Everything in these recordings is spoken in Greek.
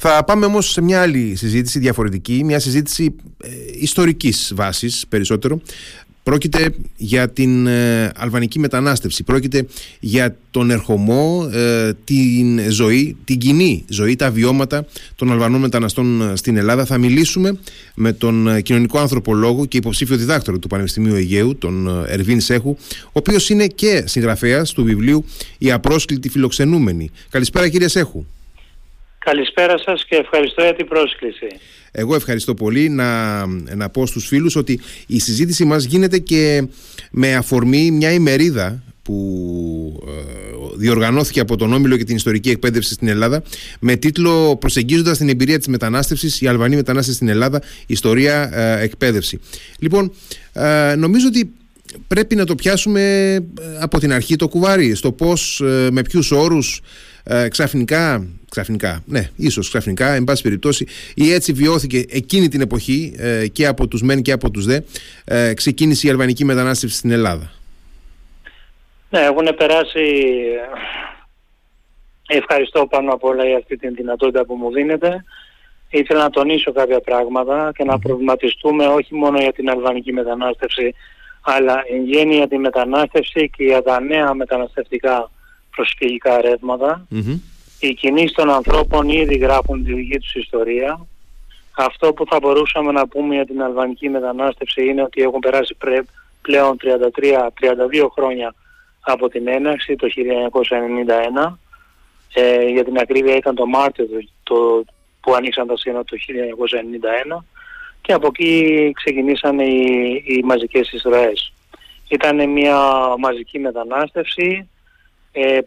Θα πάμε όμως σε μια άλλη συζήτηση διαφορετική, μια συζήτηση ε, ιστορικής βάσης περισσότερο. Πρόκειται για την ε, αλβανική μετανάστευση, πρόκειται για τον ερχομό, ε, την ζωή, την κοινή ζωή, τα βιώματα των Αλβανών μεταναστών ε, στην Ελλάδα. Θα μιλήσουμε με τον κοινωνικό ανθρωπολόγο και υποψήφιο διδάκτορο του Πανεπιστημίου Αιγαίου, τον Ερβίν Σέχου, ο οποίος είναι και συγγραφέας του βιβλίου «Η απρόσκλητη φιλοξενούμενη». Καλησπέρα κύριε Σέχου. Καλησπέρα σας και ευχαριστώ για την πρόσκληση. Εγώ ευχαριστώ πολύ να, να πω στους φίλους ότι η συζήτηση μας γίνεται και με αφορμή μια ημερίδα που ε, διοργανώθηκε από τον Όμιλο και την Ιστορική Εκπαίδευση στην Ελλάδα με τίτλο «Προσεγγίζοντας την εμπειρία της μετανάστευσης, η Αλβανή μετανάστευση στην Ελλάδα, ιστορία, ε, εκπαίδευση». Λοιπόν, ε, νομίζω ότι πρέπει να το πιάσουμε από την αρχή το κουβάρι, στο πώς, με ποιους όρους ε, ξαφνικά, ξαφνικά, ναι, ίσως ξαφνικά, εν πάση περιπτώσει, ή έτσι βιώθηκε εκείνη την εποχή ε, και από τους μεν και από τους δε, ε, ξεκίνησε η αλβανική μετανάστευση στην Ελλάδα. Ναι, έχουν περάσει... Ευχαριστώ πάνω απ' όλα για αυτή την δυνατότητα που μου δίνετε. Ήθελα να τονίσω κάποια πράγματα και να προβληματιστούμε όχι μόνο για την αλβανική μετανάστευση, αλλά εν γέννη για τη μετανάστευση και για τα νέα μεταναστευτικά προσφυγικά Οι κινήσεις των ανθρώπων ήδη γράφουν τη δική τους ιστορία. Αυτό που θα μπορούσαμε να πούμε για την αλβανική μετανάστευση είναι ότι έχουν περάσει πλέον 33-32 χρόνια από την έναρξη το 1991. Ε, για την ακρίβεια ήταν το Μάρτιο το, που ανοίξαν τα σύνορα το 1991 και από εκεί ξεκινήσαν οι, οι μαζικές εισρωές. Ήταν μια μαζική μετανάστευση ε,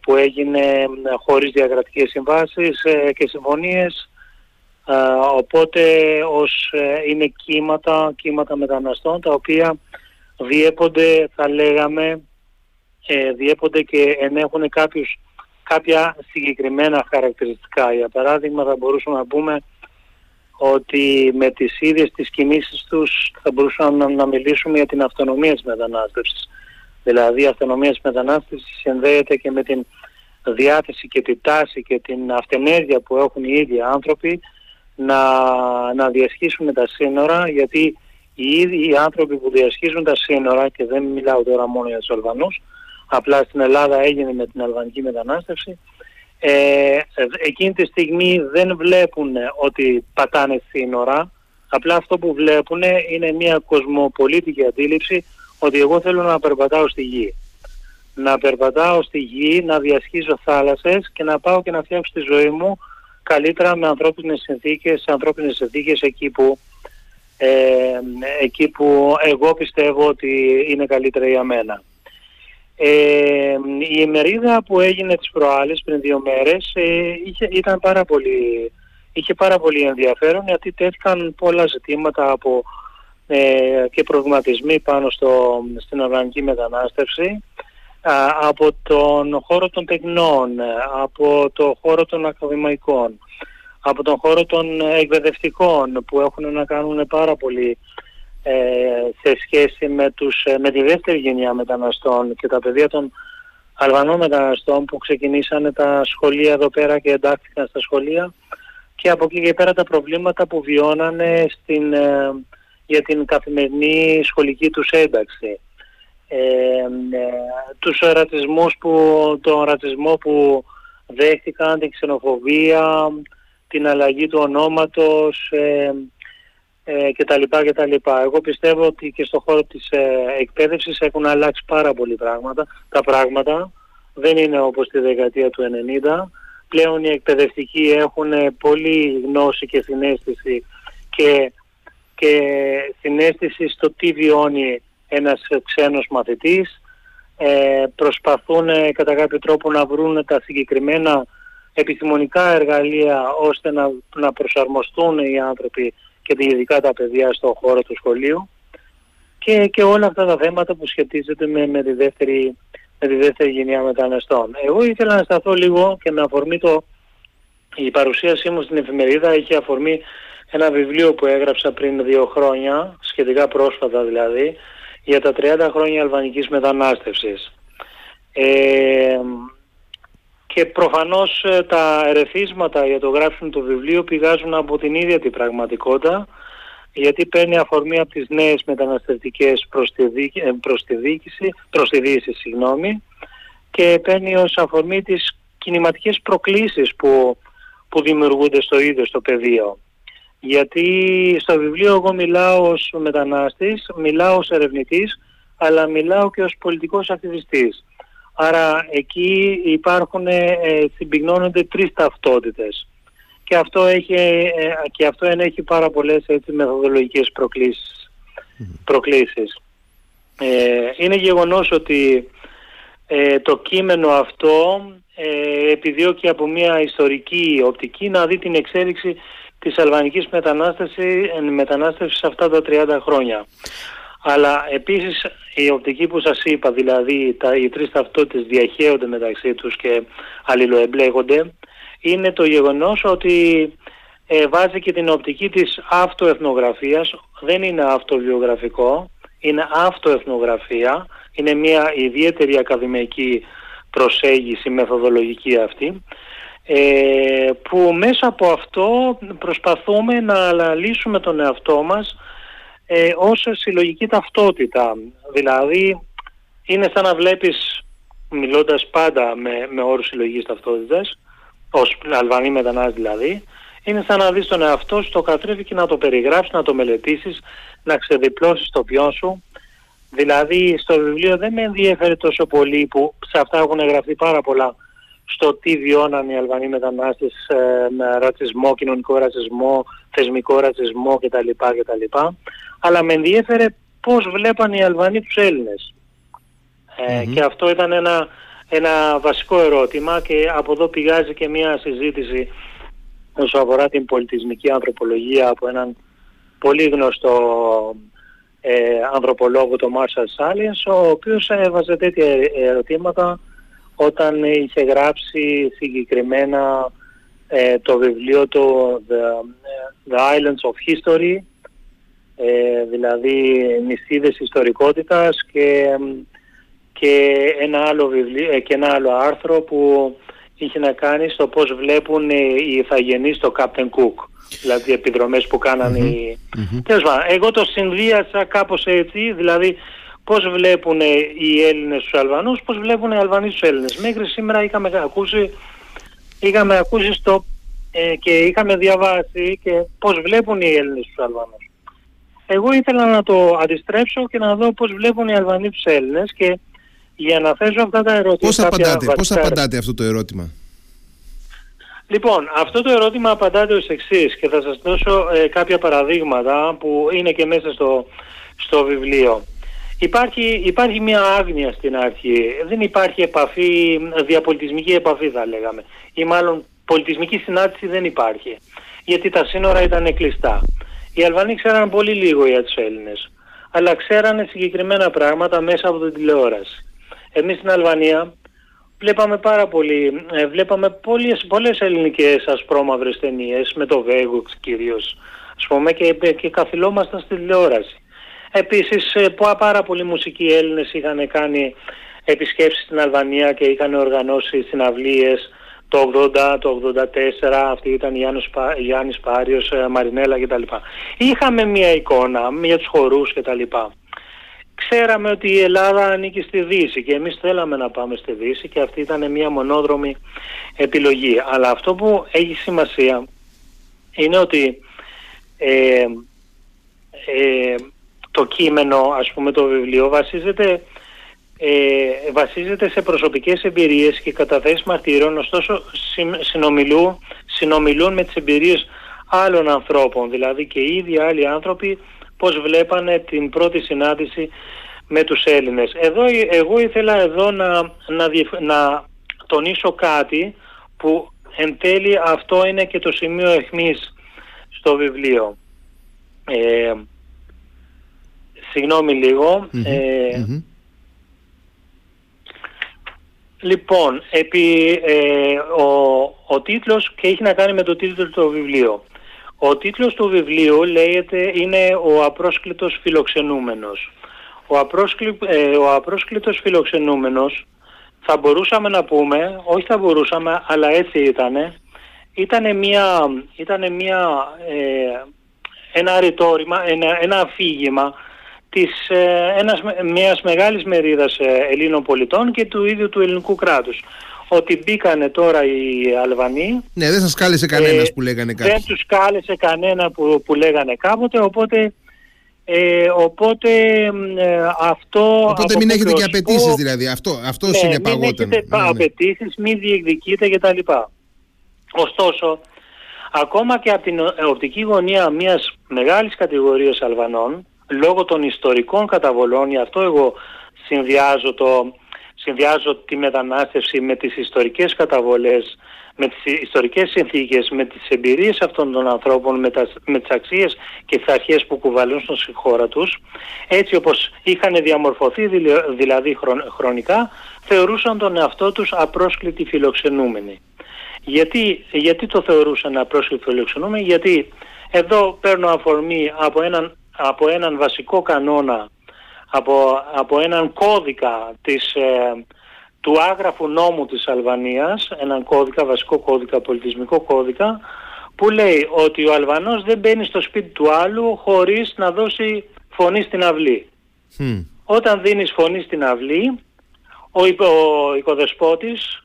που έγινε χωρίς διακρατικές συμβάσεις ε, και συμφωνίες ε, οπότε ως είναι κύματα, κύματα μεταναστών τα οποία διέπονται θα λέγαμε διέπονται και ενέχουν κάποιους, κάποια συγκεκριμένα χαρακτηριστικά. Για παράδειγμα θα μπορούσαμε να πούμε ότι με τις ίδιες τις κινήσεις τους θα μπορούσαμε να μιλήσουμε για την αυτονομία της μετανάστευσης. Δηλαδή η αυτονομία της μετανάστευσης συνδέεται και με την διάθεση και την τάση και την αυτενέργεια που έχουν οι ίδιοι άνθρωποι να, να διασχίσουν τα σύνορα γιατί οι ίδιοι οι άνθρωποι που διασχίζουν τα σύνορα και δεν μιλάω τώρα μόνο για τους Αλβανούς απλά στην Ελλάδα έγινε με την αλβανική μετανάστευση ε, εκείνη τη στιγμή δεν βλέπουν ότι πατάνε σύνορα. Απλά αυτό που βλέπουν είναι μια κοσμοπολίτικη αντίληψη ότι εγώ θέλω να περπατάω στη γη. Να περπατάω στη γη, να διασχίζω θάλασσες και να πάω και να φτιάξω τη ζωή μου καλύτερα με ανθρώπινες συνθήκες, σε ανθρώπινες συνθήκες εκεί που, ε, εκεί που εγώ πιστεύω ότι είναι καλύτερα για μένα. Ε, η ημερίδα που έγινε τις προάλλες πριν δύο μέρες ε, είχε, ήταν πάρα πολύ, είχε πάρα πολύ ενδιαφέρον γιατί τέθηκαν πολλά ζητήματα από ε, και προβληματισμοί πάνω στο, στην οργανική μετανάστευση. Από τον χώρο των τεχνών, από το χώρο των ακαδημαϊκών, από τον χώρο των εκπαιδευτικών που έχουν να κάνουν πάρα πολύ ε, σε σχέση με, τους, με τη δεύτερη γενιά μεταναστών και τα παιδεία των Αλβανών μεταναστών που ξεκινήσανε τα σχολεία εδώ πέρα και εντάχθηκαν στα σχολεία. Και από εκεί και πέρα τα προβλήματα που βιώνανε στην, ε, για την καθημερινή σχολική τους ένταξη. Ε, ε, τους ρατσισμούς που, τον ρατσισμό που δέχτηκαν, την ξενοφοβία, την αλλαγή του ονόματος ε, ε, κτλ. κτλ. Εγώ πιστεύω ότι και στον χώρο της ε, εκπαίδευσης έχουν αλλάξει πάρα πολύ πράγματα. Τα πράγματα δεν είναι όπως τη δεκαετία του 90. Πλέον οι εκπαιδευτικοί έχουν πολύ γνώση και συνέστηση και και συνέστηση στο τι βιώνει ένας ξένος μαθητής. Ε, προσπαθούν κατά κάποιο τρόπο να βρουν τα συγκεκριμένα επιστημονικά εργαλεία ώστε να, να προσαρμοστούν οι άνθρωποι και ειδικά τα παιδιά στον χώρο του σχολείου και, και όλα αυτά τα θέματα που σχετίζονται με, με, τη, δεύτερη, με τη δεύτερη γενιά μεταναστών. Εγώ ήθελα να σταθώ λίγο και με αφορμή το, η παρουσίασή μου στην εφημερίδα είχε αφορμή ένα βιβλίο που έγραψα πριν δύο χρόνια, σχετικά πρόσφατα δηλαδή, για τα 30 χρόνια αλβανικής μετανάστευσης. Ε, και προφανώς ε, τα ερεθίσματα για το γράφημα του βιβλίου πηγάζουν από την ίδια την πραγματικότητα γιατί παίρνει αφορμή από τις νέες μεταναστευτικές προς τη, προς τη, διοίκηση, προς τη διοίκηση, συγγνώμη, και παίρνει ως αφορμή τις κινηματικές προκλήσεις που, που δημιουργούνται στο ίδιο στο πεδίο. Γιατί στο βιβλίο εγώ μιλάω ως μετανάστης, μιλάω ως ερευνητής, αλλά μιλάω και ως πολιτικός ακτιβιστής. Άρα εκεί υπάρχουν, ε, συμπυκνώνονται τρεις ταυτότητες. Και αυτό, έχει, ε, και αυτό ενέχει πάρα πολλές έτσι, μεθοδολογικές προκλήσεις. προκλήσεις. Ε, είναι γεγονός ότι ε, το κείμενο αυτό ε, επιδιώκει από μια ιστορική οπτική να δει την εξέλιξη της αλβανικής μετανάστευσης, μετανάστευσης αυτά τα 30 χρόνια. Αλλά επίσης η οπτική που σας είπα, δηλαδή τα, οι τρεις ταυτότητες διαχέονται μεταξύ τους και αλληλοεμπλέγονται, είναι το γεγονός ότι ε, βάζει και την οπτική της αυτοεθνογραφίας, δεν είναι αυτοβιογραφικό, είναι αυτοεθνογραφία, είναι μια ιδιαίτερη ακαδημαϊκή προσέγγιση μεθοδολογική αυτή, ε, που μέσα από αυτό προσπαθούμε να αναλύσουμε τον εαυτό μας ε, ως συλλογική ταυτότητα. Δηλαδή είναι σαν να βλέπεις, μιλώντας πάντα με, με όρους συλλογικής ταυτότητας, ως Αλβανή μετανάστη δηλαδή, είναι σαν να δεις τον εαυτό σου, το κατρέφει και να το περιγράψεις, να το μελετήσεις, να ξεδιπλώσεις το ποιόν σου. Δηλαδή στο βιβλίο δεν με ενδιαφέρει τόσο πολύ που σε αυτά έχουν γραφτεί πάρα πολλά στο τι βιώναν οι Αλβανοί μετανάστες ε, με ρατσισμό, κοινωνικό ρατσισμό, θεσμικό ρατσισμό κτλ. κτλ. Αλλά με ενδιέφερε πώς βλέπαν οι Αλβανοί τους Έλληνες. Ε, και αυτό ήταν ένα, ένα βασικό ερώτημα και από εδώ πηγάζει και μια συζήτηση όσο αφορά την πολιτισμική ανθρωπολογία από έναν πολύ γνωστό ε, ανθρωπολόγο, τον Μάρσαλ Σάλιενς, ο οποίος έβαζε τέτοια ερωτήματα όταν είχε γράψει συγκεκριμένα ε, το βιβλίο του The, The Islands of History, ε, δηλαδή νησίδες ιστορικότητας και, και, ένα άλλο βιβλίο, ε, και ένα άλλο άρθρο που είχε να κάνει στο πώς βλέπουν οι ηθαγενείς το Captain Cook. Δηλαδή οι επιδρομές που κάνανε οι... Τέλος πάντων, εγώ το συνδύασα κάπως έτσι, δηλαδή πώς βλέπουν οι Έλληνες τους Αλβανούς, πώς βλέπουν οι Αλβανοί τους Έλληνες. Μέχρι σήμερα είχαμε ακούσει, είχαμε ακούσει στο, ε, και είχαμε διαβάσει και πώς βλέπουν οι Έλληνες τους Αλβανούς. Εγώ ήθελα να το αντιστρέψω και να δω πώς βλέπουν οι Αλβανοί τους Έλληνες και για να θέσω αυτά τα ερωτήματα. Πώς απαντάτε, πώς απαντάτε αυτό το ερώτημα; Λοιπόν, αυτό το ερώτημα απαντάτε ως εξής και θα σας δώσω ε, κάποια παραδείγματα που είναι και μέσα στο, στο βιβλίο. Υπάρχει, υπάρχει μια άγνοια στην αρχή. Δεν υπάρχει επαφή, διαπολιτισμική επαφή θα λέγαμε. Ή μάλλον πολιτισμική συνάντηση δεν υπάρχει. Γιατί τα σύνορα ήταν κλειστά. Οι Αλβανοί ξέραν πολύ λίγο για τους Έλληνες. Αλλά ξέρανε συγκεκριμένα πράγματα μέσα από την τηλεόραση. Εμείς στην Αλβανία βλέπαμε πάρα πολύ, ε, βλέπαμε πολλές, πολλές ελληνικές ασπρόμαυρες ταινίες, με το Βέγουξ κυρίως, ας πούμε, και, και καθυλόμασταν στη τηλεόραση. Επίσης, ε, πάρα πολλοί μουσικοί Έλληνες είχαν κάνει επισκέψεις στην Αλβανία και είχαν οργανώσει συναυλίες το 80, το 84, αυτή ήταν Γιάννης, Γιάννης Πάριος, ε, Μαρινέλα κτλ. Είχαμε μια εικόνα για τους χορούς κτλ ξέραμε ότι η Ελλάδα ανήκει στη Δύση και εμείς θέλαμε να πάμε στη Δύση και αυτή ήταν μια μονόδρομη επιλογή. Αλλά αυτό που έχει σημασία είναι ότι ε, ε, το κείμενο, ας πούμε το βιβλίο, βασίζεται, ε, βασίζεται σε προσωπικές εμπειρίες και καταθέσεις μαρτύρων, ωστόσο συνομιλούν, συνομιλούν με τις εμπειρίες άλλων ανθρώπων, δηλαδή και οι ίδιοι άλλοι άνθρωποι πώς βλέπανε την πρώτη συνάντηση με τους Έλληνες. Εδώ, εγώ ήθελα εδώ να, να, να τονίσω κάτι που εν τέλει αυτό είναι και το σημείο εχμής στο βιβλίο. Ε, συγγνώμη ε, Λοιπόν, επί, ε, ο, ο τίτλος και έχει να κάνει με το τίτλο του βιβλίου. Ο τίτλος του βιβλίου λέγεται είναι «Ο απρόσκλητος φιλοξενούμενος». Ο, απρόσκλη, ε, ο απρόσκλητος φιλοξενούμενος θα μπορούσαμε να πούμε, όχι θα μπορούσαμε, αλλά έτσι ήτανε, ήταν μια, ήτανε μια, ε, ένα ρητόρημα, ένα, ένα αφήγημα της, ε, ένας, μιας μεγάλης μερίδας ε, Ελλήνων πολιτών και του ίδιου του ελληνικού κράτους. Ότι μπήκανε τώρα οι Αλβανοί. Ναι, δεν σας κάλεσε κανένας ε, που λέγανε κάποιοι. Δεν τους κάλεσε κανένα που, που λέγανε κάποτε, οπότε ε, οπότε ε, αυτό... Οπότε μην έχετε και απαιτήσεις δηλαδή, αυτό, αυτός ναι, συνεπαγόταν. Μην έχετε ναι, ναι. απαιτήσεις, μην διεκδικείτε κτλ. Ωστόσο, ακόμα και από την οπτική γωνία μιας μεγάλης κατηγορίας Αλβανών, λόγω των ιστορικών καταβολών, γι' αυτό εγώ συνδυάζω, το, συνδυάζω τη μετανάστευση με τις ιστορικές καταβολές, με τις ιστορικές συνθήκες, με τις εμπειρίες αυτών των ανθρώπων, με, τα, με τις αξίες και τις αρχές που κουβαλούν στη χώρα τους, έτσι όπως είχαν διαμορφωθεί δηλαδή χρονικά, θεωρούσαν τον εαυτό τους απρόσκλητη φιλοξενούμενοι. Γιατί, γιατί το θεωρούσαν απρόσκλητη φιλοξενούμενοι, γιατί εδώ παίρνω αφορμή από έναν, από έναν βασικό κανόνα, από, από έναν κώδικα της, ε, του άγραφου νόμου της Αλβανίας, έναν κώδικα, βασικό κώδικα, πολιτισμικό κώδικα, που λέει ότι ο Αλβανός δεν μπαίνει στο σπίτι του άλλου χωρίς να δώσει φωνή στην αυλή. Όταν δίνεις φωνή στην αυλή, ο, υπο, ο οικοδεσπότης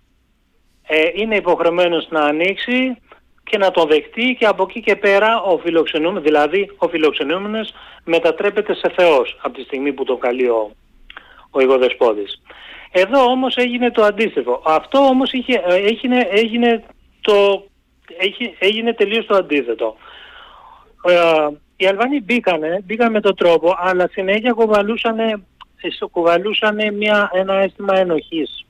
ε, είναι υποχρεωμένος να ανοίξει και να τον δεχτεί και από εκεί και πέρα ο φιλοξενούμενος, δηλαδή ο φιλοξενούμενος μετατρέπεται σε Θεός από τη στιγμή που τον καλεί ο, ο εδώ όμως έγινε το αντίστοιχο. Αυτό όμως είχε, ε, έγινε, έγινε, το, έγινε τελείως το αντίθετο. Ε, οι Αλβανοί μπήκανε, μπήκαν με τον τρόπο, αλλά συνέχεια κουβαλούσανε, κουβαλούσανε μια, ένα αίσθημα ενοχής.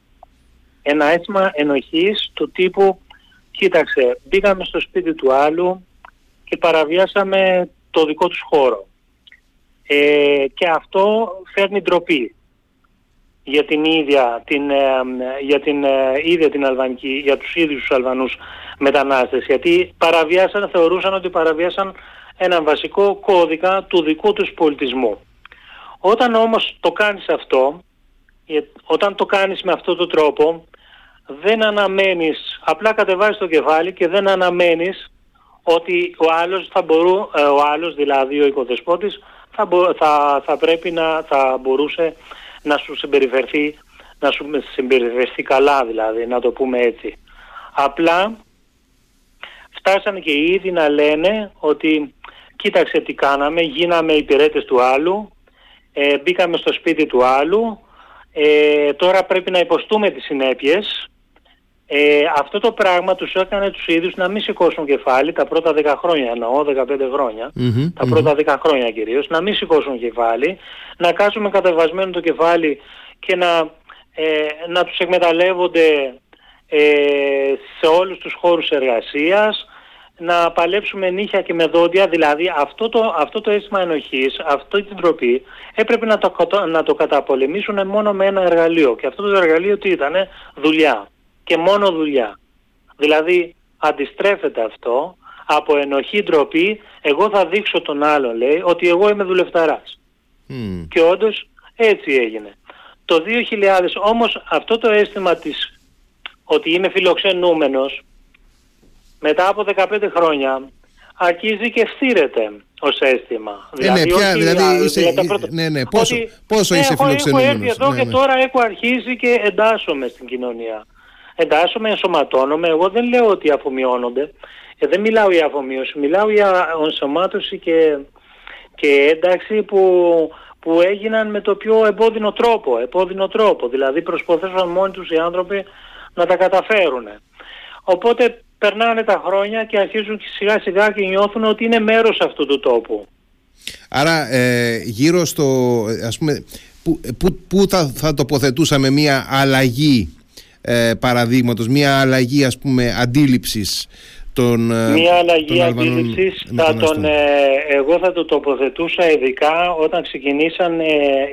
Ένα αίσθημα ενοχής του τύπου, κοίταξε, μπήκαμε στο σπίτι του άλλου και παραβιάσαμε το δικό τους χώρο. Ε, και αυτό φέρνει ντροπή για την ίδια την, ε, για την ε, ίδια την Αλβανική, για τους ίδιους τους Αλβανούς μετανάστες. Γιατί παραβιάσαν, θεωρούσαν ότι παραβιάσαν έναν βασικό κώδικα του δικού τους πολιτισμού. Όταν όμως το κάνεις αυτό, όταν το κάνεις με αυτόν τον τρόπο, δεν αναμένεις, απλά κατεβάζεις το κεφάλι και δεν αναμένεις ότι ο άλλος, θα μπορού, ε, ο άλλος δηλαδή ο οικοδεσπότης θα, θα, θα πρέπει να θα μπορούσε να σου συμπεριφερθεί, να σου συμπεριφερθεί καλά δηλαδή, να το πούμε έτσι. Απλά φτάσανε και οι ίδιοι να λένε ότι κοίταξε τι κάναμε, γίναμε υπηρέτες του άλλου, ε, μπήκαμε στο σπίτι του άλλου, ε, τώρα πρέπει να υποστούμε τις συνέπειες. Ε, αυτό το πράγμα τους έκανε τους ίδιους να μην σηκώσουν κεφάλι τα πρώτα 10 χρόνια, εννοώ 15 χρονια τα πρώτα 10 χρόνια κυρίως, να μην σηκώσουν κεφάλι, να κάτσουμε κατεβασμένο το κεφάλι και να, ε, να τους εκμεταλλεύονται ε, σε όλους τους χώρους εργασίας, να παλέψουμε νύχια και με δόντια, δηλαδή αυτό το, αυτό το αίσθημα ενοχής, αυτή την τροπή, έπρεπε να το, να το καταπολεμήσουν μόνο με ένα εργαλείο. Και αυτό το εργαλείο τι ήταν, δουλειά. Και μόνο δουλειά. Δηλαδή αντιστρέφεται αυτό από ενοχή ντροπή, εγώ θα δείξω τον άλλον λέει ότι εγώ είμαι δουλευταράς. Και όντως έτσι έγινε. Το 2000 όμως αυτό το αίσθημα της ότι είμαι φιλοξενούμενος μετά από 15 χρόνια αρχίζει και ευθύρεται ως αίσθημα. Ε, ναι, δηλαδή, ποια, δηλαδή είσαι, πρώτα... ναι, ναι, πόσο, ότι, πόσο είσαι έχω, φιλοξενούμενος. Έχω έρθει εδώ ναι, και ναι. τώρα έχω αρχίσει και εντάσσομαι στην κοινωνία. Εντάσσομαι, ενσωματώνομαι. Εγώ δεν λέω ότι αφομοιώνονται. Ε, δεν μιλάω για αφομοίωση. Μιλάω για ενσωμάτωση και, και ένταξη που που έγιναν με το πιο επώδυνο τρόπο, επώδυνο τρόπο. Δηλαδή προσπαθούσαν μόνοι τους οι άνθρωποι να τα καταφέρουν. Οπότε περνάνε τα χρόνια και αρχίζουν σιγά σιγά και νιώθουν ότι είναι μέρος αυτού του τόπου. Άρα ε, γύρω στο, ας πούμε, πού, πού, πού θα, θα τοποθετούσαμε μια αλλαγή ε, παραδείγματος, μια αλλαγή ας πούμε αντίληψης των ε, Μια αλλαγή αντίληψης θα τον, ε, εγώ θα το τοποθετούσα ειδικά όταν ξεκινήσαν ε,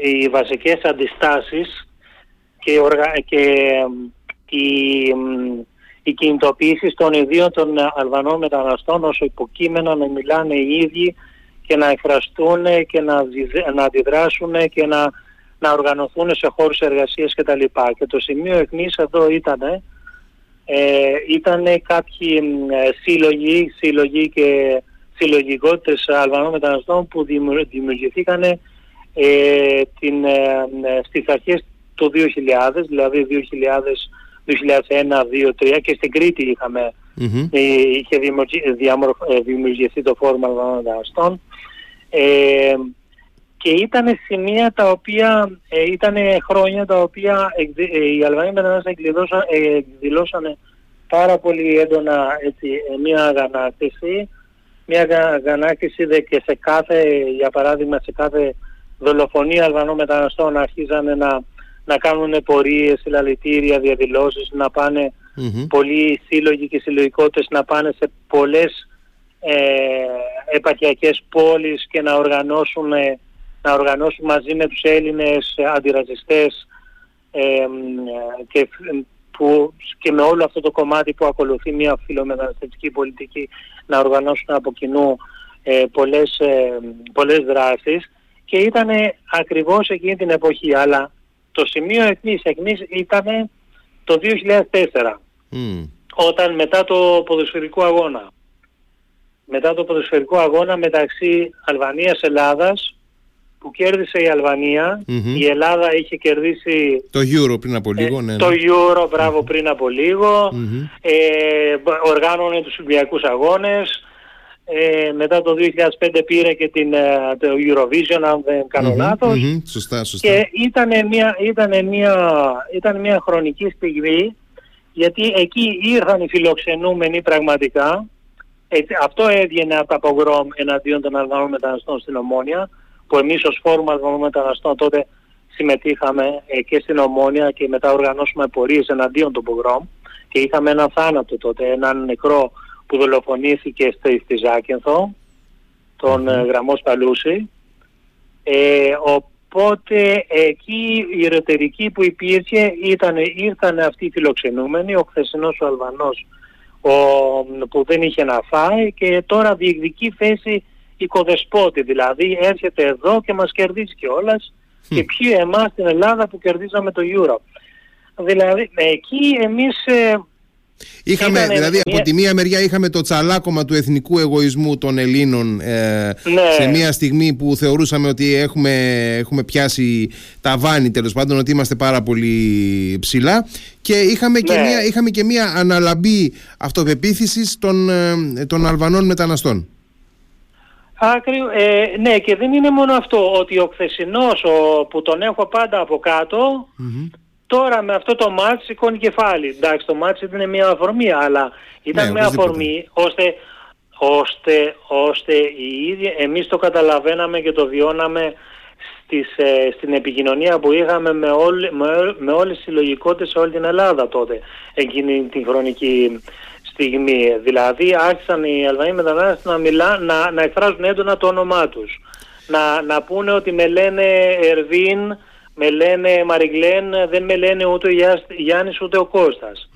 οι βασικές αντιστάσεις και, οργα, και οι, οι κινητοποιήσεις των ιδίων των Αλβανών μεταναστών όσο υποκείμενα να μιλάνε οι ίδιοι και να εκφραστούν και να, να αντιδράσουν και να, να οργανωθούν σε χώρους εργασίας κτλ. Και το σημείο εκνής εδώ ήταν ε, ήταν κάποιοι ε, σύλλογοι, σύλλογοι και συλλογικότητες Αλβανών μεταναστών που δημιουργηθήκαν ε, την, ε, στις αρχές του 2000, δηλαδή 2000, 2001, 2003 και στην Κρήτη είχαμε, ε, είχε δημιουργηθεί το φόρμα Αλβανών μεταναστών. Ε, και ήταν σημεία τα οποία, ε, ήταν χρόνια τα οποία ε, οι Αλβανοί μετανάστες εκδηλώσαν πάρα πολύ έντονα έτσι, ε, μια αγανάκτηση, μια αγανάκτηση δε και σε κάθε, για παράδειγμα σε κάθε δολοφονία Αλβανών μεταναστών αρχίζανε να, να κάνουν πορείες, συλλαλητήρια, διαδηλώσεις, να πάνε mm-hmm. πολλοί σύλλογοι και συλλογικότητες να πάνε σε πολλές ε, επαρχιακές πόλεις και να οργανώσουν να οργανώσουν μαζί με τους Έλληνες αντιραζιστές ε, και, που, και με όλο αυτό το κομμάτι που ακολουθεί μια φιλομεταναστευτική πολιτική να οργανώσουν από κοινού ε, πολλές, ε, πολλές δράσεις. Και ήταν ακριβώς εκείνη την εποχή. Αλλά το σημείο εκνής, εκνής ήταν το 2004 όταν μετά το ποδοσφαιρικό αγώνα μετά το ποδοσφαιρικό αγώνα μεταξύ Αλβανίας-Ελλάδας που κέρδισε η αλβανια η Ελλάδα είχε κερδίσει... Το Euro πριν από λίγο, ναι, ναι. Το Euro, μπράβο, πριν από λίγο. Ε, οργάνωνε τους Ολυμπιακούς Αγώνες. Ε, μετά το 2005 πήρε και την, ε, το Eurovision, αν δεν κάνω λάθος. Σωστά, σωστά. Και ήταν μια, ήτανε μια, ήταν μια χρονική στιγμή, γιατί εκεί ήρθαν οι φιλοξενούμενοι πραγματικά. αυτό έβγαινε από τα πογρόμ εναντίον των Αλβανών μεταναστών στην Ομόνια που εμείς ως φόρμα Αλβανών Μεταναστών τότε συμμετείχαμε ε, και στην Ομόνια και μετά οργανώσουμε πορείες εναντίον του Πογκρόμ και είχαμε έναν θάνατο τότε, έναν νεκρό που δολοφονήθηκε στη, στη Ζάκενθο, τον mm γραμμός Σπαλούση. Ε, οπότε εκεί η ερωτερική που υπήρχε ήταν, ήρθαν αυτοί οι φιλοξενούμενοι, ο χθεσινός ο Αλβανός ο, που δεν είχε να φάει και τώρα διεκδικεί θέση οικοδεσπότη δηλαδή έρχεται εδώ και μας κερδίζει κιόλας και ποιοι εμάς στην Ελλάδα που κερδίζαμε το Euro. Δηλαδή εκεί εμείς... Ε, είχαμε, δηλαδή από τη μία μεριά είχαμε το τσαλάκωμα του εθνικού εγωισμού των Ελλήνων ε, ναι. σε μια στιγμή που θεωρούσαμε ότι έχουμε, έχουμε πιάσει τα βάνη τέλος πάντων ότι είμαστε πάρα πολύ ψηλά και είχαμε, και, ναι. μια, είχαμε και μια αναλαμπή αυτοπεποίθησης των, ε, των Αλβανών μεταναστών. Άκρη, ε, ναι και δεν είναι μόνο αυτό ότι ο χθεσινός ο, που τον έχω πάντα από τώρα με αυτό το μάτς σηκώνει κεφάλι. Εντάξει το μάτς ήταν μια αφορμή αλλά ήταν ναι, μια αφορμή ώστε, ώστε, ώστε οι ίδιοι, εμείς το καταλαβαίναμε και το βιώναμε στις, ε, στην επικοινωνία που είχαμε με, όλ, με, με όλες τις συλλογικότητες σε όλη την Ελλάδα τότε εκείνη την χρονική στιγμή. Δηλαδή άρχισαν οι Αλβανοί μετανάστες να, μιλά, να, να εκφράζουν έντονα το όνομά τους. Να, να πούνε ότι με λένε Ερβίν, με λένε Μαριγλέν, δεν με λένε ούτε ο Γιάννης ούτε ο Κώστας.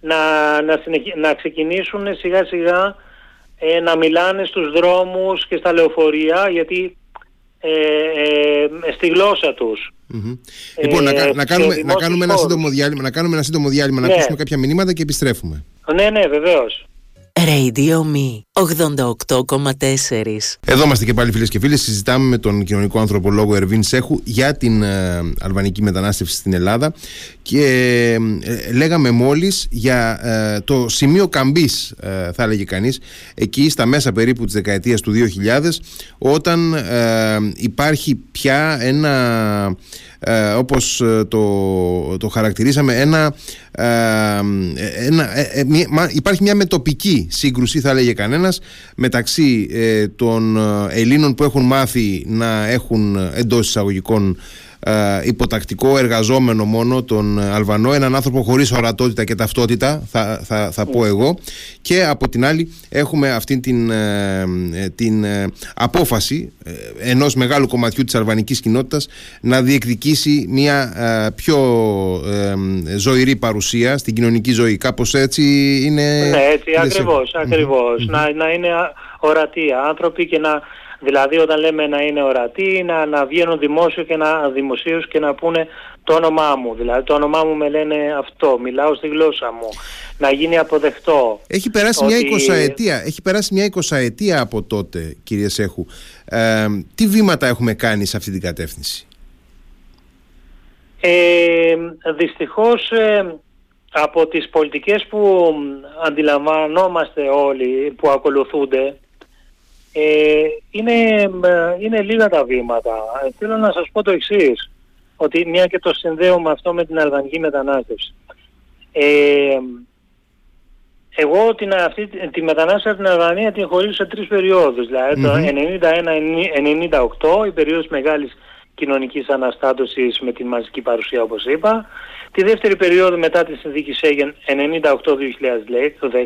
Να, να, να ξεκινήσουν σιγά σιγά ε, να μιλάνε στους δρόμους και στα λεωφορεία γιατί ε, ε, στη γλώσσα τους. Λοιπόν, να, να, κάνουμε, να, κάνουμε ένα σύντομο διάλειμμα, να κάνουμε ένα σύντομο διάλειμμα, να ναι. ακούσουμε κάποια μηνύματα και επιστρέφουμε. Ναι, ναι, βεβαίως. Radio Me 88,4 Εδώ είμαστε και πάλι φίλες και φίλοι. Συζητάμε με τον κοινωνικό ανθρωπολόγο Ερβίν Σέχου για την ε, αλβανική μετανάστευση στην Ελλάδα και ε, λέγαμε μόλις για ε, το σημείο καμπής θα έλεγε κανείς εκεί στα μέσα περίπου της δεκαετίας του 2000 όταν υπάρχει πια ένα ε, όπως ε, το, το χαρακτηρίσαμε ένα, ε, ένα ε, υπάρχει μια μετοπική σύγκρουση θα έλεγε κανένας μεταξύ των Ελλήνων που έχουν μάθει να έχουν εντός εισαγωγικών ε, υποτακτικό εργαζόμενο μόνο τον Αλβανό, έναν άνθρωπο χωρίς ορατότητα και ταυτότητα θα, θα, θα πω εγώ. Και από την άλλη έχουμε αυτή την, ε, την ε, απόφαση ενός μεγάλου κομματιού της αλβανικής κοινότητας να διεκδικήσει μια πιο ζωηρή παρουσία στην κοινωνική ζωή. Κάπως έτσι είναι ναι έτσι ακριβώς, ακριβώς. Να, να είναι ορατοί άνθρωποι και να Δηλαδή όταν λέμε να είναι ορατοί, να, να βγαίνουν δημόσιο και να, δημοσίως και να πούνε το όνομά μου. Δηλαδή το όνομά μου με λένε αυτό, μιλάω στη γλώσσα μου, να γίνει αποδεκτό. Έχει περάσει μια εικοσαετία, έχει περάσει μια εικοσαετία από τότε κύριε Σέχου. Ε, τι βήματα έχουμε κάνει σε αυτή την κατεύθυνση; Ε, δυστυχώς ε, από τις πολιτικές που αντιλαμβανόμαστε όλοι που ακολουθούνται ε, είναι, είναι λίγα τα βήματα. Ε, θέλω να σας πω το εξής, ότι μια και το συνδέω αυτό με την αλβανική μετανάστευση. Ε, εγώ την, αυτή, τη μετανάστευση στην Αλβανία την χωρίζω σε τρεις περιόδους. Δηλαδή το 91-98, η περίοδος μεγάλης κοινωνικής αναστάτωσης με την μαζική παρουσία όπως είπα. Τη δεύτερη περίοδο μετά τη συνθήκη Σέγεν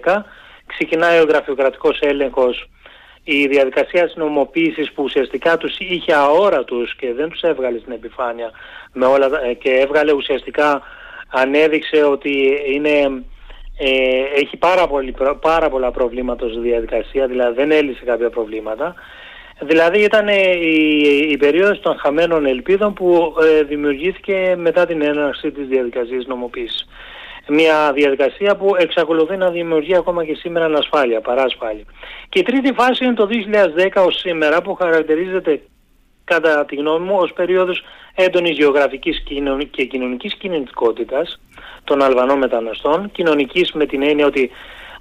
98-2010 ξεκινάει ο γραφειοκρατικός έλεγχος η διαδικασία συνομοποίησης που ουσιαστικά τους είχε αόρατους και δεν τους έβγαλε στην επιφάνεια με όλα, και έβγαλε ουσιαστικά ανέδειξε ότι είναι, ε, έχει πάρα, πολύ, πάρα πολλά προβλήματα στη διαδικασία, δηλαδή δεν έλυσε κάποια προβλήματα. Δηλαδή ήταν η, η περίοδος των χαμένων ελπίδων που ε, δημιουργήθηκε μετά την έναρξη της διαδικασίας νομοποίησης. Μια διαδικασία που εξακολουθεί να δημιουργεί ακόμα και σήμερα ανασφάλεια, παράσφάλεια. Και η τρίτη φάση είναι το 2010 ως σήμερα που χαρακτηρίζεται κατά τη γνώμη μου ως περίοδος έντονης γεωγραφικής και κοινωνικής κινητικότητας των Αλβανών μεταναστών, κοινωνικής με την έννοια ότι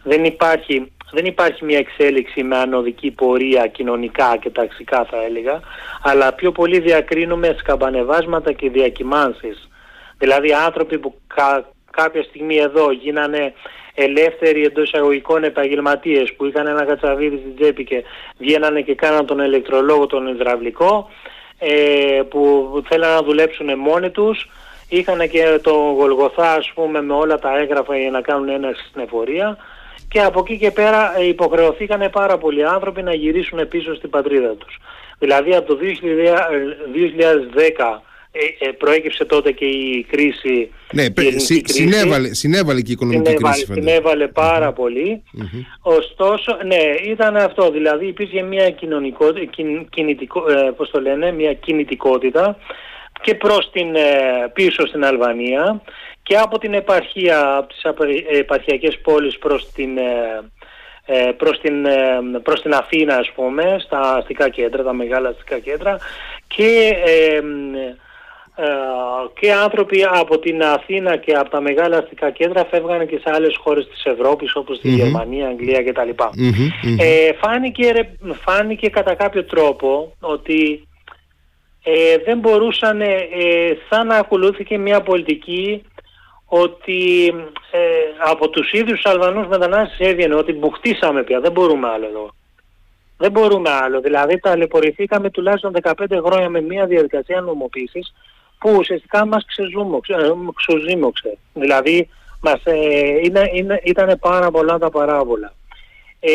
δεν υπάρχει δεν υπάρχει μια εξέλιξη με ανωδική πορεία κοινωνικά και ταξικά θα έλεγα, αλλά πιο πολύ διακρίνουμε σκαμπανεβάσματα και διακυμάνσεις. Δηλαδή άνθρωποι που κάποια στιγμή εδώ γίνανε ελεύθεροι εντός εισαγωγικών επαγγελματίες που είχαν ένα κατσαβίδι στην τσέπη και βγαίνανε και κάναν τον ηλεκτρολόγο τον υδραυλικό ε, που θέλανε να δουλέψουν μόνοι τους είχαν και τον Γολγοθά ας πούμε με όλα τα έγγραφα για να κάνουν έναρξη στην εφορία και από εκεί και πέρα ε, υποχρεωθήκαν πάρα πολλοί άνθρωποι να γυρίσουν πίσω στην πατρίδα τους. Δηλαδή από το 2010 ε, ε, προέκυψε τότε και η κρίση. Ναι, η συ, συνέβαλε, συνέβαλε και η οικονομική συνέβαλε, κρίση. Συνέβαλε πάρα πολύ. Ωστόσο, ναι, ήταν αυτό. Δηλαδή υπήρχε μια κοινωνικό, κινητικό, πώς το λένε, μια κινητικότητα και προς την πίσω στην Αλβανία και από την επαρχία, από τις επαρχιακές πόλεις προς την, ε, ε, προς την, ε, προς την Αθήνα ας πούμε, στα αστικά κέντρα, τα μεγάλα αστικά κέντρα και, και άνθρωποι από την Αθήνα και από τα μεγάλα αστικά κέντρα φεύγανε και σε άλλες χώρες της Ευρώπης όπως τη Γερμανία, Αγγλία κτλ. Ε, φάνηκε, φάνηκε κατά κάποιο τρόπο ότι δεν μπορούσαν, σαν να ακολούθηκε μια πολιτική ότι ε, από τους ίδιους Αλβανούς μετανάστες έβγαινε ότι μπουχτίσαμε πια, δεν μπορούμε άλλο εδώ. Δεν μπορούμε άλλο. Δηλαδή ταλαιπωρηθήκαμε τουλάχιστον 15 χρόνια με μια διαδικασία νομοποίησης που ουσιαστικά μας ξεζήμωξε. Δηλαδή μας, ε, είναι, είναι, ήταν πάρα πολλά τα παράβολα. Ε,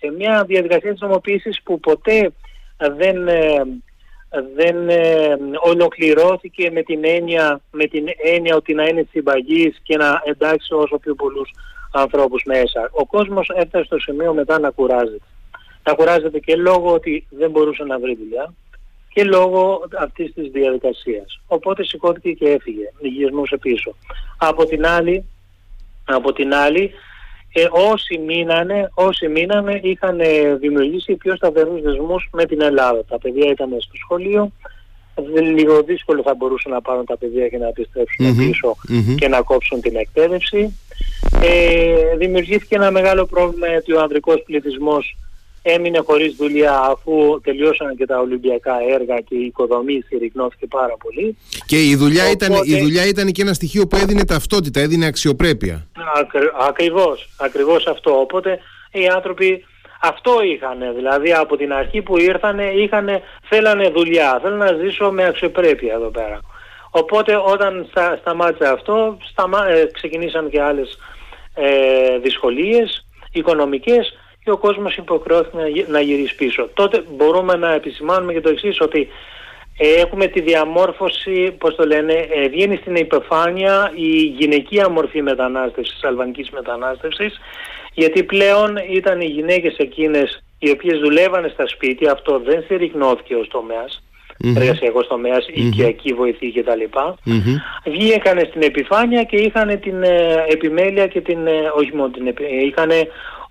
ε, μια διαδικασία της νομοποίησης που ποτέ δεν, ε, δεν ε, ολοκληρώθηκε με την, έννοια, με την έννοια ότι να είναι συμπαγής και να εντάξει όσο πιο πολλούς ανθρώπους μέσα. Ο κόσμος έφτασε στο σημείο μετά να κουράζεται. Να κουράζεται και λόγω ότι δεν μπορούσε να βρει δουλειά και λόγω αυτής της διαδικασίας. Οπότε σηκώθηκε και έφυγε, γυρνούσε πίσω. Από την άλλη, από την άλλη ε, όσοι, μείνανε, όσοι μείνανε είχαν ε, δημιουργήσει πιο σταθερούς δεσμούς με την Ελλάδα. Τα παιδιά ήταν στο σχολείο, λίγο δύσκολο θα μπορούσαν να πάρουν τα παιδιά και να επιστρεψουν πισω και να κόψουν την εκπαίδευση. Ε, δημιουργήθηκε ένα μεγάλο πρόβλημα γιατί ο ανδρικός πληθυσμός έμεινε χωρίς δουλειά αφού τελειώσαν και τα Ολυμπιακά έργα και η οικοδομή συρρυκνώθηκε πάρα πολύ. Και η δουλειά, ήταν, η δουλειά ήταν και ένα στοιχείο που έδινε ταυτότητα, έδινε αξιοπρέπεια. Ακρι, ακριβώς, ακριβώς αυτό. Οπότε οι άνθρωποι αυτό είχαν, δηλαδή από την αρχή που ήρθαν είχαν, θέλανε δουλειά, θέλανε να ζήσω με αξιοπρέπεια εδώ πέρα. Οπότε όταν στα, σταμάτησε αυτό, σταμα, ε, ξεκινήσαν και άλλες ε, δυσκολίες οικονομικές και ο κόσμος υποχρεώθηκε να γυρίσει πίσω. Τότε μπορούμε να επισημάνουμε και το εξής ότι ε, έχουμε τη διαμόρφωση, πώς το λένε, ε, βγαίνει στην υπεφάνεια η γυναικεία μορφή μετανάστευσης, αλβανικής μετανάστευσης, γιατί πλέον ήταν οι γυναίκες εκείνες οι οποίες δουλεύανε στα σπίτια, αυτό δεν συρρυκνώθηκε ως τομέας, mm-hmm. εργασιακός τομέας, mm-hmm. οικιακή βοηθή κτλ. Mm-hmm. Βγήκανε στην επιφάνεια και είχαν την ε, επιμέλεια και την, ε, όχι μόνο την είχαν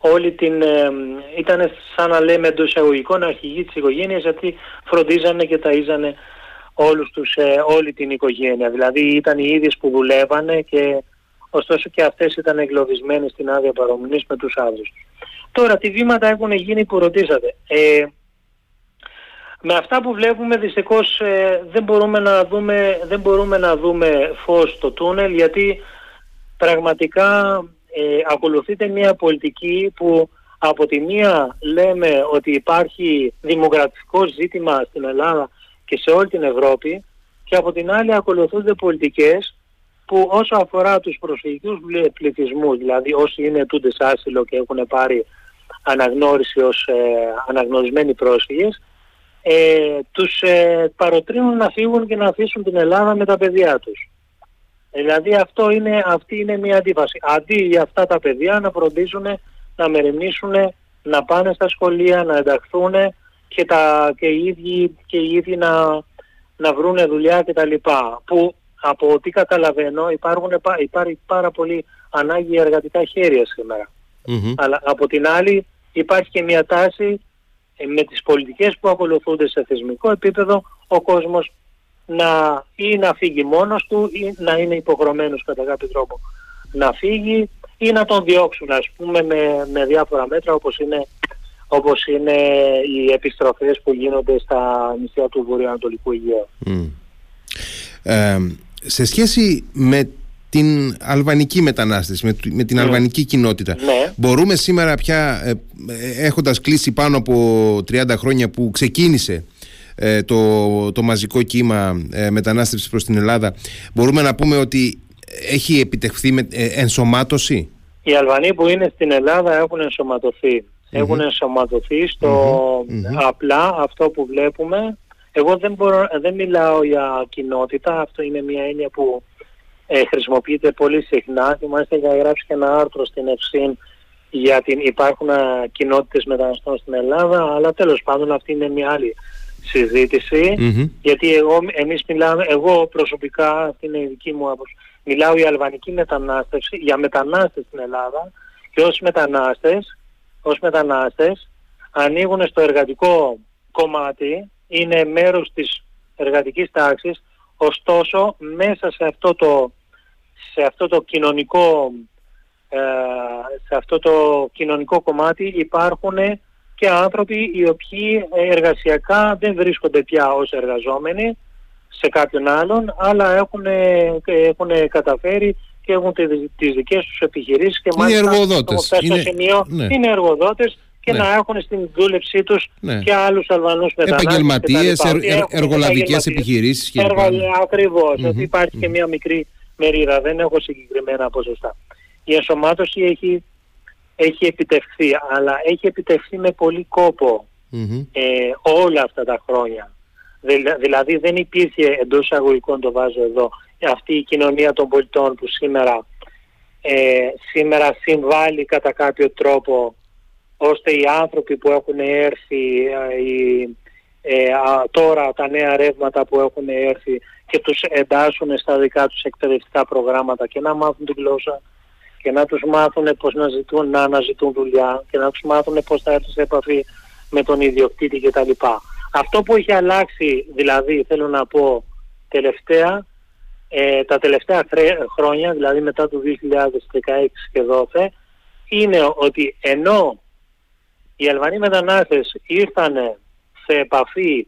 όλη την, ε, ήταν σαν να λέμε εντός εισαγωγικών αρχηγοί της οικογένειας γιατί φροντίζανε και ταΐζανε όλους τους, ε, όλη την οικογένεια. Δηλαδή ήταν οι ίδιες που δουλεύανε και ωστόσο και αυτές ήταν εγκλωβισμένες στην άδεια παρομονής με τους άδειους. Τώρα, τι βήματα έχουν γίνει που ρωτήσατε. Ε, με αυτά που βλέπουμε δυστυχώς ε, δεν, μπορούμε να δούμε, δεν μπορούμε να δούμε φως στο τούνελ γιατί πραγματικά ε, ακολουθείται μια πολιτική που από τη μία λέμε ότι υπάρχει δημοκρατικό ζήτημα στην Ελλάδα και σε όλη την Ευρώπη και από την άλλη ακολουθούνται πολιτικές που όσο αφορά τους προσφυγικούς πληθυσμούς, δηλαδή όσοι είναι τούντες άσυλο και έχουν πάρει αναγνώριση ως ε, αναγνωρισμένοι πρόσφυγες, ε, τους ε, παροτρύνουν να φύγουν και να αφήσουν την Ελλάδα με τα παιδιά τους. Δηλαδή αυτό είναι, αυτή είναι μια αντίφαση. Αντί για αυτά τα παιδιά να φροντίσουν, να μεριμνήσουν, να πάνε στα σχολεία, να ενταχθούν και, τα, και οι ίδιοι, και οι ίδιοι να, να βρουν δουλειά κτλ. Που από ό,τι καταλαβαίνω υπάρχουν, υπάρχει πάρα πολύ ανάγκη εργατικά χέρια Αλλά από την άλλη υπάρχει και μια τάση ε, με τις πολιτικές που ακολουθούνται σε θεσμικό επίπεδο ο κόσμος να ή να φύγει μόνος του ή να είναι υποχρεωμένος κατά κάποιο τρόπο να φύγει ή να τον διώξουν ας πούμε με, με διάφορα μέτρα όπως είναι, όπως είναι οι επιστροφές που γίνονται στα νησιά του Βορειοανατολικού Αιγαίου. Ε, σε σχέση με την αλβανική μετανάστευση, με, με την ναι. αλβανική κοινότητα. Ναι. Μπορούμε σήμερα πια, ε, έχοντας κλείσει πάνω από 30 χρόνια που ξεκίνησε ε, το, το μαζικό κύμα ε, μετανάστευσης προς την Ελλάδα, μπορούμε να πούμε ότι έχει επιτευχθεί με, ε, ενσωμάτωση; Οι Αλβανοί που είναι στην Ελλάδα έχουν Έχουν ενσωματωθεί στο απλά αυτό που βλέπουμε. Εγώ δεν, μπορώ, δεν μιλάω για κοινότητα, αυτό είναι μια έννοια που ε, χρησιμοποιείται πολύ συχνά. Θυμάστε είχα γράψει και ένα άρθρο στην ΕΦΣΥΝ για την υπάρχουν κοινότητες μεταναστών στην Ελλάδα, αλλά τέλος πάντων αυτή είναι μια άλλη συζητηση γιατί εγώ, εμείς μιλάμε, εγώ προσωπικά, αυτή είναι η δική μου άποψη, μιλάω για αλβανική μετανάστευση, για μετανάστες στην Ελλάδα και ως μετανάστες, ως μετανάστες ανοίγουν στο εργατικό κομμάτι, είναι μέρος της εργατικής τάξης, ωστόσο μέσα σε αυτό το, σε αυτό το κοινωνικό ε, σε αυτό το κοινωνικό κομμάτι υπάρχουν και άνθρωποι οι οποίοι εργασιακά δεν βρίσκονται πια ως εργαζόμενοι σε κάποιον άλλον, αλλά έχουν, έχουν καταφέρει και έχουν τις δικές τους επιχειρήσεις και μάλιστα είναι εργοδότες. Είναι, στο σημείο, ναι. είναι εργοδότες και ναι. να έχουν στην δούλεψή τους ναι. και άλλους Αλβανούς μετανάστες. Επαγγελματίες, ερ, ερ, εργολαβικές επιχειρήσεις. Και ακριβώς, ότι υπάρχει και μια μικρή μερίδα, δεν έχω συγκεκριμένα ποσοστά. Η ενσωμάτωση έχει έχει επιτευχθεί, αλλά έχει επιτευχθεί με πολύ ε, όλα αυτά τα χρόνια. Δηλαδή δεν υπήρχε εντός εισαγωγικών το βάζω εδώ αυτή η κοινωνία των πολιτών που σήμερα, ε, σήμερα συμβάλλει κατά κάποιο τρόπο ώστε οι άνθρωποι που έχουν έρθει ε, ε τώρα τα νέα ρεύματα που έχουν έρθει και τους εντάσσουν στα δικά τους εκπαιδευτικά προγράμματα και να μάθουν τη γλώσσα και να τους μάθουν πώς να, ζητούν, να αναζητούν δουλειά και να τους μάθουν πώς θα έρθουν σε επαφή με τον ιδιοκτήτη κτλ. Αυτό που έχει αλλάξει δηλαδή θέλω να πω τελευταία ε, τα τελευταία χρόνια δηλαδή μετά το 2016 και 2012 είναι ότι ενώ οι Αλβανοί μετανάστες ήρθαν σε επαφή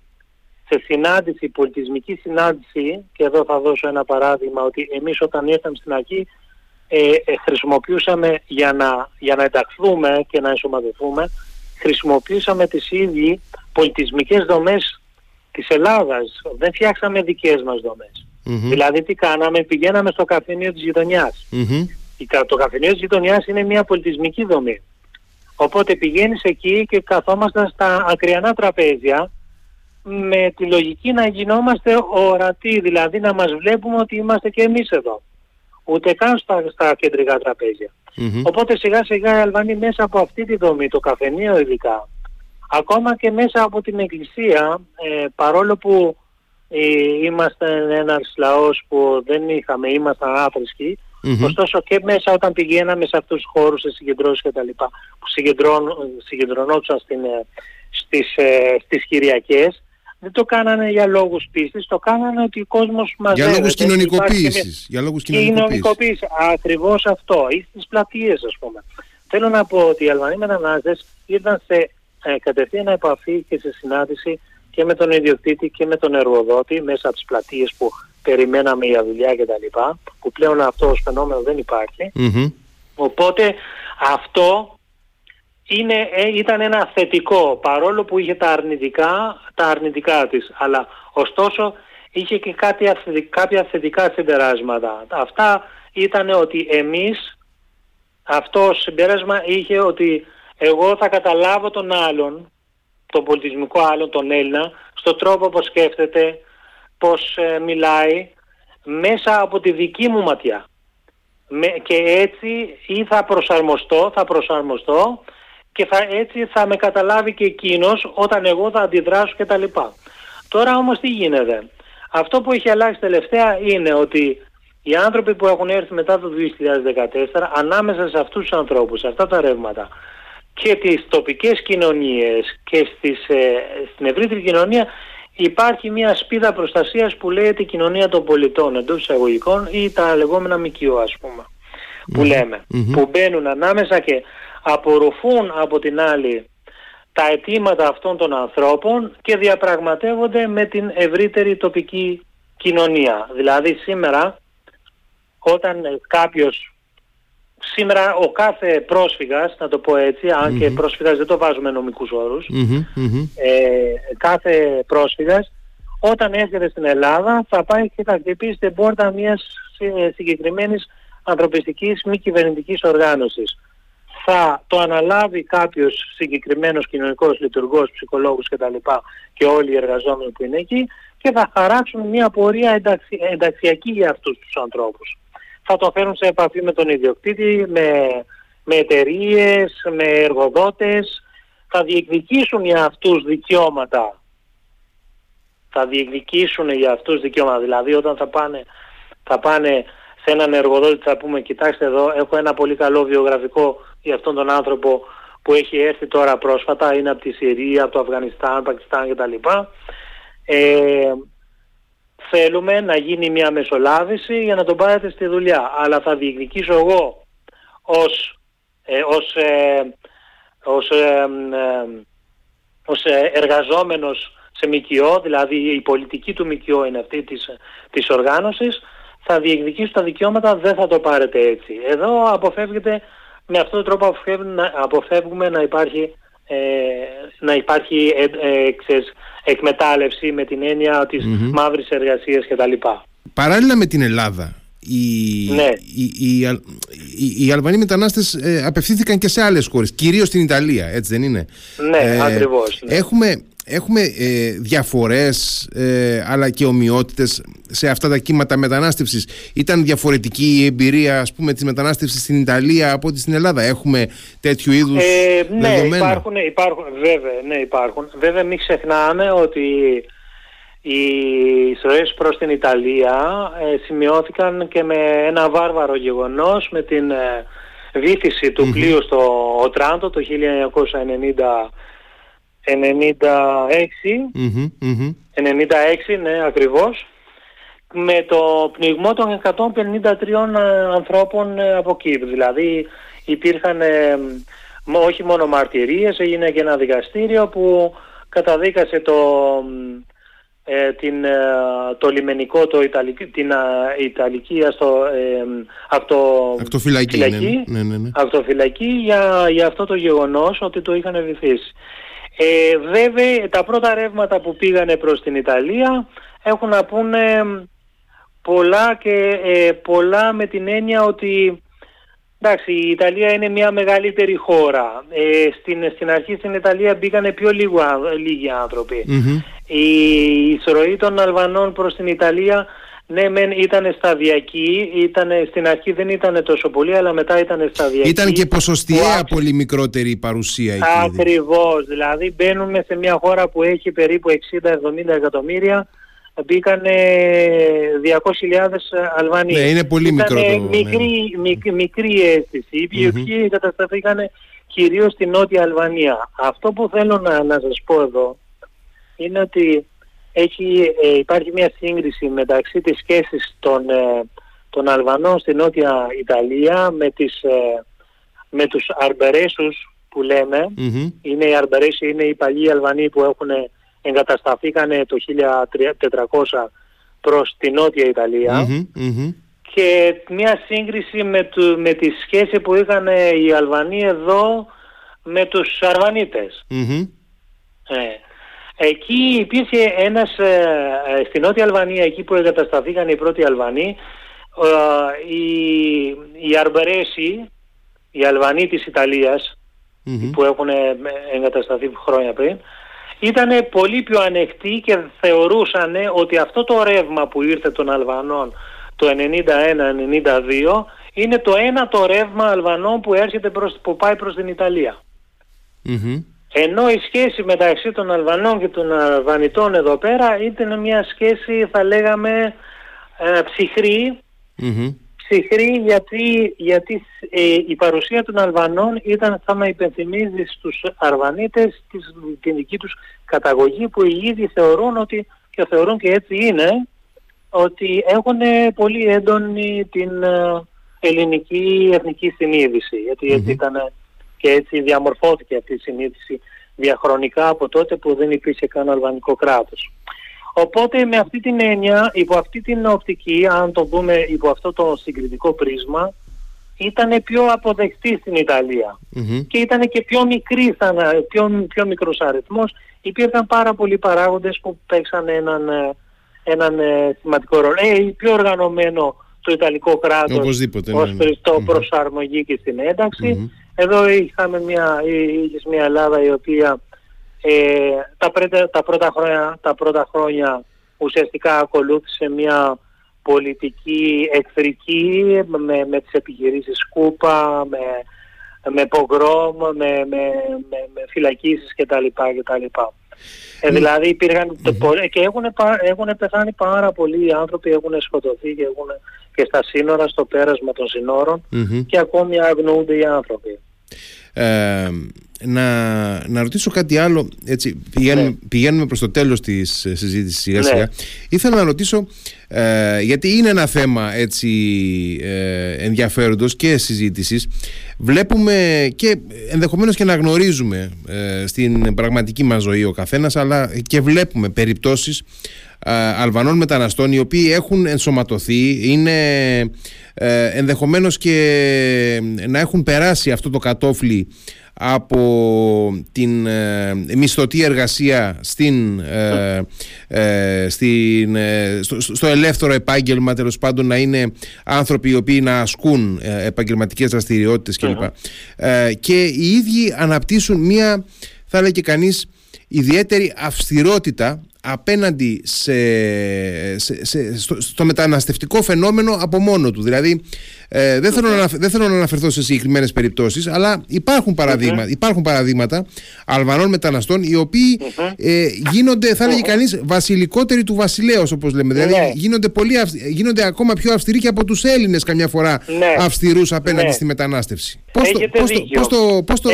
σε συνάντηση, πολιτισμική συνάντηση και εδώ θα δώσω ένα παράδειγμα ότι εμείς όταν ήρθαμε στην αρχή ε, ε, χρησιμοποιούσαμε για να, για να ενταχθούμε και να ενσωματωθούμε χρησιμοποιούσαμε τις ίδιοι πολιτισμικές δομές της Ελλάδας. Δεν φτιάξαμε δικές μας δομες Δηλαδή τι κάναμε, πηγαίναμε στο καφενείο της γειτονιας Το καφενείο της γειτονιάς είναι μια πολιτισμική δομή. Οπότε πηγαίνεις εκεί και καθόμασταν στα ακριανά τραπέζια με τη λογική να γινόμαστε ορατοί, δηλαδή να μας βλέπουμε ότι είμαστε και εμείς εδώ ούτε καν στα, στα κεντρικά τραπέζια. Mm-hmm. Οπότε σιγά σιγά οι Αλβανοί μέσα από αυτή τη δομή, το καφενείο ειδικά, ακόμα και μέσα από την Εκκλησία, ε, παρόλο που ε, είμαστε ένας λαός που δεν είχαμε, ήμασταν άθρησκοι, ωστόσο και μέσα όταν πηγαίναμε σε αυτούς τους χώρους, σε συγκεντρώσεις και τα λοιπά, που συγκεντρωνόντουσαν στην, ε, στις, ε, στις Κυριακές, δεν το κάνανε για λόγους πίστης, το κάνανε ότι ο κόσμος μαζεύεται. Για λόγους κοινωνικοποίησης. Για λόγους κοινωνικοποίησης. Ακριβώς αυτό. Ή στις πλατείες ας πούμε. Θέλω να πω ότι οι Αλβανοί μετανάστες ήρθαν σε ε, κατευθείαν επαφή και σε συνάντηση και με τον ιδιοκτήτη και με τον εργοδότη μέσα από τις πλατείες που περιμέναμε για δουλειά και τα λοιπά, που πλέον αυτός ως φαινόμενο δεν υπαρχει Οπότε αυτό είναι, ε, ήταν ένα θετικό, παρόλο που είχε τα αρνητικά, τα αρνητικά της. Αλλά ωστόσο είχε και κάτι, κάποια θετικά συμπεράσματα. Αυτά ήταν ότι εμείς, αυτό συμπέρασμα είχε ότι εγώ θα καταλάβω τον άλλον, τον πολιτισμικό άλλον, τον Έλληνα, στον τρόπο που σκέφτεται, πώς ε, μιλάει, μέσα από τη δική μου ματιά. και έτσι ή θα προσαρμοστώ, θα προσαρμοστώ και θα, έτσι θα με καταλάβει και εκείνος όταν εγώ θα αντιδράσω και τα λοιπά. Τώρα όμως τι γίνεται. Αυτό που έχει αλλάξει τελευταία είναι ότι οι άνθρωποι που έχουν έρθει μετά το 2014 ανάμεσα σε αυτούς τους ανθρώπους, σε αυτά τα ρεύματα και τις τοπικές κοινωνίες και στις, ε, στην ευρύτερη κοινωνία υπάρχει μια σπίδα προστασίας που λέγεται κοινωνία των πολιτών εντός εισαγωγικών ή τα λεγόμενα ΜΚΟ ας πούμε που λεμε που μπαίνουν ανάμεσα και απορροφούν από την άλλη τα αιτήματα αυτών των ανθρώπων και διαπραγματεύονται με την ευρύτερη τοπική κοινωνία. Δηλαδή σήμερα όταν κάποιος σήμερα ο κάθε πρόσφυγας, να το πω έτσι, αν και πρόσφυγας δεν το βάζουμε νομικούς ε, κάθε πρόσφυγας όταν έρχεται στην Ελλάδα θα πάει και θα χτυπήσει την πόρτα μιας συγκεκριμένης ανθρωπιστικής μη κυβερνητικής οργάνωσης θα το αναλάβει κάποιος συγκεκριμένος κοινωνικός λειτουργός, ψυχολόγος κτλ. και όλοι οι εργαζόμενοι που είναι εκεί και θα χαράξουν μια πορεία ενταξιακή για αυτούς τους ανθρώπους. Θα το φέρουν σε επαφή με τον ιδιοκτήτη, με, με εταιρείες, με εργοδότες, θα διεκδικήσουν για αυτούς δικαιώματα. Θα διεκδικήσουν για αυτούς δικαιώματα. Δηλαδή όταν θα πάνε, θα πάνε σε έναν εργοδότη θα πούμε κοιτάξτε εδώ έχω ένα πολύ καλό βιογραφικό για αυτόν τον άνθρωπο που έχει έρθει τώρα πρόσφατα, είναι από τη Συρία, από το Αφγανιστάν, Πακιστάν κτλ. Ε, θέλουμε να γίνει μια μεσολάβηση για να τον πάρετε στη δουλειά. Αλλά θα διεκδικήσω εγώ ως, ε, ως, ε, ως, ε, ως εργαζόμενος σε ΜΚΟ, δηλαδή η πολιτική του ΜΚΟ είναι αυτή της, της οργάνωσης, θα διεκδικήσω τα δικαιώματα, δεν θα το πάρετε έτσι. Εδώ αποφεύγεται με αυτόν τον τρόπο αποφεύγουμε να υπάρχει, ε, να υπάρχει ε, ε, εκμετάλλευση με την έννοια της mm-hmm. μαύρης εργασίας κτλ. Παράλληλα με την Ελλάδα, οι, ναι. οι, οι, οι, οι Αλβανοί μετανάστες ε, απευθύνθηκαν και σε άλλες χώρες, κυρίως στην Ιταλία, έτσι δεν είναι; Ναι, ε, ακριβώς. Ναι. Έχουμε έχουμε ε, διαφορές ε, αλλά και ομοιότητες σε αυτά τα κύματα μετανάστευσης. Ήταν διαφορετική η εμπειρία ας πούμε της μετανάστευσης στην Ιταλία από ό,τι στην Ελλάδα. Έχουμε τέτοιου είδους ε, ναι, δεδομένα. Υπάρχουν, υπάρχουν, βέβαια, ναι, υπάρχουν. Βέβαια μην ξεχνάμε ότι οι εισρωές προς την Ιταλία ε, σημειώθηκαν και με ένα βάρβαρο γεγονός με την ε, βήθηση του πλοίου στο Οτράντο το 1990 96, 96 ναι ακριβώς, με το πνιγμό των 153 ανθρώπων ε, από εκεί. Δηλαδή υπήρχαν ε, όχι μόνο μαρτυρίες, έγινε και ένα δικαστήριο που καταδίκασε το, ε, την, το λιμενικό, το Ιταλική, την Ιταλική αστο, ε, αυτοφυλακή, ναι, ναι, ναι, ναι. για, για αυτό το γεγονός ότι το είχαν βυθίσει. Ε, βέβαια τα πρώτα ρεύματα που πήγανε προς την Ιταλία έχουν να πούνε πολλά και ε, πολλά με την έννοια ότι εντάξει η Ιταλία είναι μια μεγαλύτερη χώρα. Ε, στην, στην αρχή στην Ιταλία μπήκανε πιο λίγο, λίγοι Η εισρωή των Αλβανών προς την Ιταλία ναι, μεν ήταν σταδιακή, ήτανε, στην αρχή δεν ήταν τόσο πολύ, αλλά μετά ήταν σταδιακή. Ήταν και ποσοστιαία πολύ μικρότερη η παρουσία εκεί. Ακριβώς, δηλαδή μπαίνουμε σε μια χώρα που έχει περίπου 60-70 εκατομμύρια, μπήκαν 200.000 Αλβανοί. Ναι, είναι πολύ μικρό το... Μικρή, ναι. μικρή αίσθηση. Οι οποίοι κατασταθήκαν κυρίως στη Νότια Αλβανία. Αυτό που θέλω να, να σας πω εδώ είναι ότι έχει, ε, υπάρχει μια σύγκριση μεταξύ της σχέσης των, ε, των Αλβανών στη Νότια Ιταλία με, τις, ε, με τους Αρμπερέσους που λέμε. Είναι οι Αρμπερέσοι, είναι οι παλιοί Αλβανοί που έχουν εγκατασταθήκαν το 1400 προς τη Νότια Και μια σύγκριση με, του, με τη σχέση που είχαν οι Αλβανοί εδώ με τους Αρβανίτες. Εκεί υπήρχε ένας, ε, ε, στην Νότια Αλβανία, εκεί που εγκατασταθήκαν οι πρώτοι Αλβανοί, ε, οι, οι Αρμπερέσοι, οι Αλβανοί της ιταλιας που έχουν εγκατασταθεί χρόνια πριν, ήταν πολύ πιο ανεκτοί και θεωρούσαν ότι αυτό το ρεύμα που ήρθε των Αλβανών το 91-92 είναι το ένα το ρεύμα Αλβανών που, έρχεται προς, που πάει προς την ιταλια ενώ η σχέση μεταξύ των Αλβανών και των Αλβανιτών εδώ πέρα ήταν μια σχέση θα λέγαμε ε, ψυχρή, ψυχρή γιατί, γιατί ε, η παρουσία των Αλβανών ήταν θα με υπενθυμίζεις στους Αρβανίτες την δική τους καταγωγή που οι ίδιοι θεωρούν ότι και θεωρούν και έτσι είναι ότι έχουν πολύ έντονη την ε, ελληνική εθνική συνείδηση. Γιατί έτσι ήταν και έτσι διαμορφώθηκε αυτή η συνείδηση διαχρονικά από τότε που δεν υπήρχε καν αλβανικό κράτος. Οπότε με αυτή την έννοια, υπό αυτή την οπτική, αν το πούμε υπό αυτό το συγκριτικό πρίσμα, ήταν πιο αποδεκτή στην ιταλια και ήταν και πιο μικρή, πιο, πιο μικρός αριθμός. Υπήρχαν πάρα πολλοί παράγοντες που παίξαν έναν, έναν ε, σημαντικό ρόλο. Ε, πιο οργανωμένο το Ιταλικό κράτος Οπωσδήποτε, ως ναι, ναι. προσαρμογή και στην ένταξη. Εδώ είχαμε μια, είχες μια Ελλάδα η οποία ε, τα, τα, πρώτα χρόνια, τα πρώτα χρόνια ουσιαστικά ακολούθησε μια πολιτική εχθρική με, με τις επιχειρήσεις Κούπα, με, με πογκρόμ, με, με, με, με φυλακίσεις κτλ. κτλ. Ε, ναι. δηλαδή υπήρχαν mm-hmm. και έχουν, έχουν πεθάνει πάρα πολλοί άνθρωποι, έχουν σκοτωθεί και, έχουν, και στα σύνορα, στο πέρασμα των συνορων και ακόμη αγνοούνται οι άνθρωποι. Ε, να, να ρωτήσω κάτι άλλο έτσι, πηγαίνουμε, ναι. πηγαίνουμε προς το τέλος της ε, συζήτησης σιγά ναι. σιγά ήθελα να ρωτήσω ε, γιατί είναι ένα θέμα έτσι ε, ενδιαφέροντος και συζήτησης βλέπουμε και ενδεχομένως και να γνωρίζουμε ε, στην πραγματική μας ζωή ο καθένας αλλά και βλέπουμε περιπτώσεις Αλβανών μεταναστών οι οποίοι έχουν ενσωματωθεί είναι ε, ενδεχομένως και να έχουν περάσει αυτό το κατόφλι από την ε, μισθωτή εργασία στην, ε, ε στην, ε, στο, στο, ελεύθερο επάγγελμα τέλος πάντων να είναι άνθρωποι οι οποίοι να ασκούν επαγγελματικές δραστηριότητες κλπ. και οι ίδιοι αναπτύσσουν μία θα έλεγε κανείς ιδιαίτερη αυστηρότητα απέναντι σε, σε, στο, μεταναστευτικό φαινόμενο από μόνο του. Δηλαδή, ε, δεν, θέλω να, δεν θέλω να αναφερθώ σε συγκεκριμένες περιπτώσεις, αλλά υπάρχουν, παραδείγμα, υπάρχουν παραδείγματα Αλβανών μεταναστών οι οποίοι ε, γίνονται, θα έλεγε κανείς, βασιλικότεροι του βασιλέως όπως λέμε. Δηλαδή, ναι. γίνονται, πολύ, γίνονται ακόμα πιο αυστηροί και από τους Έλληνες καμιά φορά ναι. αυστηρούς απέναντι ναι. στη μετανάστευση. Πώς το, πώς το, πώς το, πώς το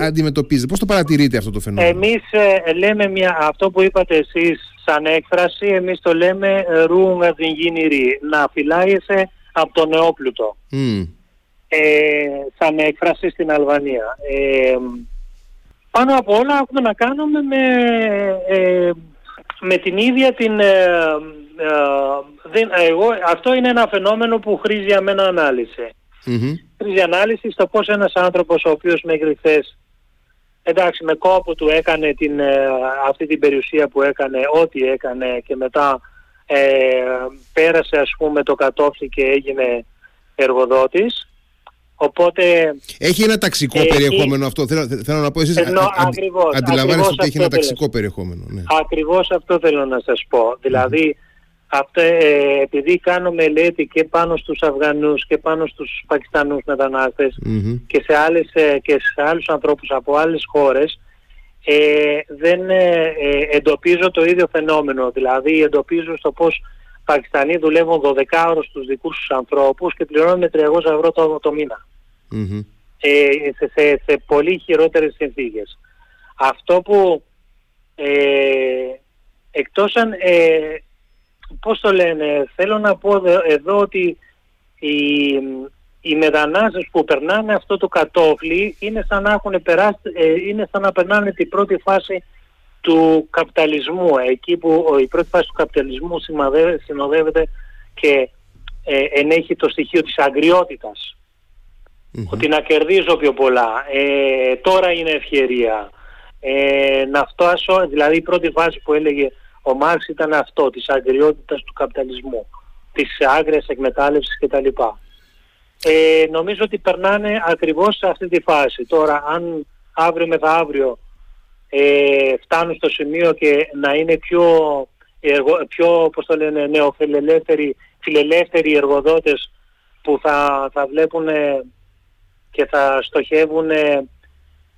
αντιμετωπίζετε, πώς το παρατηρείτε αυτό το φαινόμενο; Εμείς ε, λέμε μια, αυτό που είπατε εσείς σαν έκφραση, εμείς το λέμε ρου με την γίνει να φυλάγεσαι από τον νεόπλουτο. Ε, σαν έκφραση στην Αλβανία. Ε, πάνω από όλα έχουμε να κάνουμε με, ε, με την ίδια την... Ε, ε, εγώ, αυτό είναι ένα φαινόμενο που χρήζει για μένα ανάλυση. Mm-hmm. Χρήζει ανάλυση στο πώς ένας άνθρωπος ο οποίος μέχρι χθες εντάξει με κόπο του έκανε την, αυτή την περιουσία που έκανε, ό,τι έκανε και μετά ε, πέρασε ας πούμε το κατόφλι και έγινε εργοδότης Οπότε, έχει ένα ταξικό περιεχόμενο αυτό. Θέλω, θέλω να πω εσείς ενώ, ακριβώς, αντιλαμβάνεστε ότι έχει ένα ταξικό περιεχόμενο. Ναι. Ακριβώς αυτό θέλω να σας πω. Δηλαδή Αυτό, ε, επειδή κάνω μελέτη και πάνω στους Αφγανούς και πάνω στους Πακιστανούς και, σε άλλες, ε, και σε άλλους ανθρώπους από άλλες χώρες ε, δεν ε, εντοπίζω το ίδιο φαινόμενο. Δηλαδή εντοπίζω στο πώς Πακιστανοί δουλεύουν 12 ώρες στους δικούς τους ανθρώπους και πληρώνουν με 300 ευρώ το, το μηνα Ε, σε, σε, σε, πολύ χειρότερες συνθήκες. Αυτό που ε, εκτός αν πώς το λένε, θέλω να πω εδώ ότι οι, οι μετανάστες που περνάνε αυτό το κατόφλι είναι σαν να έχουν περάσει, ε, είναι σαν να περνάνε την πρώτη φάση του καπιταλισμού, εκεί που η πρώτη φάση του καπιταλισμού συνοδεύεται και ε, ενέχει το στοιχείο της αγριοτητας Ότι να κερδίζω πιο πολλά, ε, τώρα είναι ευκαιρία. Ε, να φτάσω, δηλαδή η πρώτη φάση που έλεγε ο Μάρξ ήταν αυτό, της αγριότητας του καπιταλισμού, της άγριας εκμετάλλευσης κτλ. Ε, νομίζω ότι περνάνε ακριβώς σε αυτή τη φάση. Τώρα, αν αύριο μεθαύριο ε, φτάνουν στο σημείο και να είναι πιο, εργο, πιο πώς το λένε, νεοφιλελεύθεροι φιλελεύθεροι εργοδότες που θα, θα βλέπουν και θα στοχεύουν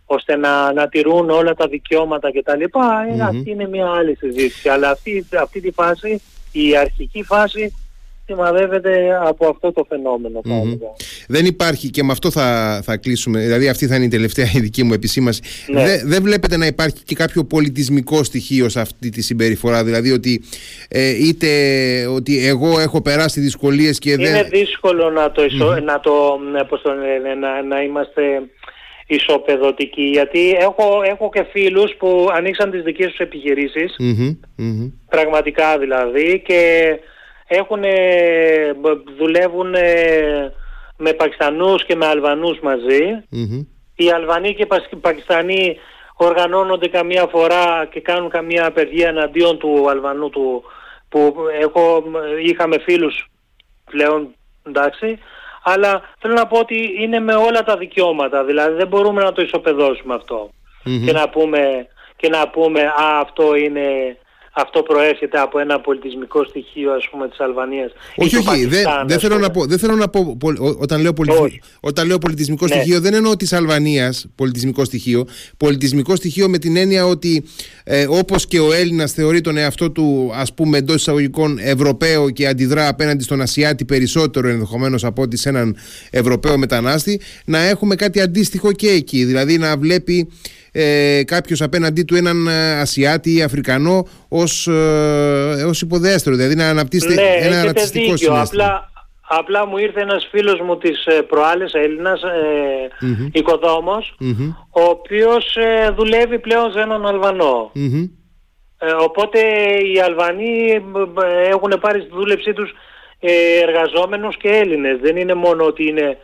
ώστε να, να τηρούν όλα τα δικαιώματα κτλ. Mm-hmm. Αυτή είναι μια άλλη συζήτηση. Αλλά αυτή, αυτή τη φάση, η αρχική φάση σημαδεύεται από αυτό το φαινομενο Δεν υπάρχει και με αυτό θα, θα κλείσουμε, δηλαδή αυτή θα είναι η τελευταία η δική μου επισήμαση. Ναι. Δεν βλέπετε να υπάρχει και κάποιο πολιτισμικό στοιχείο σε αυτή τη συμπεριφορά, δηλαδή ότι ε, είτε ότι εγώ έχω περάσει δυσκολίες και είναι δεν... Είναι δύσκολο να το, να, το, να, να είμαστε ισοπεδωτική γιατί έχω, έχω και φίλους που ανοίξαν τις δικές τους επιχειρησεις πραγματικά δηλαδή. Και έχουν, δουλεύουν με Πακιστανούς και με Αλβανούς οι Αλβανοί και οι Πακιστανοί οργανώνονται καμία φορά και κάνουν καμία απεργία εναντίον του Αλβανού του που έχω, είχαμε φίλους πλέον εντάξει. Αλλά θέλω να πω ότι είναι με όλα τα δικαιώματα. Δηλαδή δεν μπορούμε να το ισοπεδώσουμε Και να πούμε, και να πούμε α, αυτό είναι αυτό προέρχεται από ένα πολιτισμικό στοιχείο ας πούμε της Αλβανίας. Όχι, όχι, δεν θέλω, να πω, δεν θέλω να πω όταν λέω, όταν λέω πολιτισμικό ναι. στοιχείο δεν εννοώ της Αλβανίας πολιτισμικό στοιχείο. Πολιτισμικό στοιχείο με την έννοια ότι ε, όπως και ο Έλληνας θεωρεί τον εαυτό του ας πούμε εντός εισαγωγικών Ευρωπαίο και αντιδρά απέναντι στον Ασιάτη περισσότερο ενδεχομένως από ότι σε έναν Ευρωπαίο μετανάστη να έχουμε κάτι αντίστοιχο και εκεί. Δηλαδή να βλέπει ε, κάποιος απέναντί του έναν ε, Ασιάτη ή Αφρικανό ως, ε, ως υποδέστερο, δηλαδή να αναπτύσσεται ναι, ένα ρατσιστικό δίκιο. συνέστημα. Απλά, απλά μου ήρθε ένας φίλος μου της ε, προάλλες Έλληνας, ε, mm οικοδομος ο οποίος ε, δουλεύει πλέον σε έναν οπότε οι Αλβανοί έχουν πάρει στη δούλεψή τους εργαζόμενους και Έλληνες. Δεν είναι μόνο ότι είναι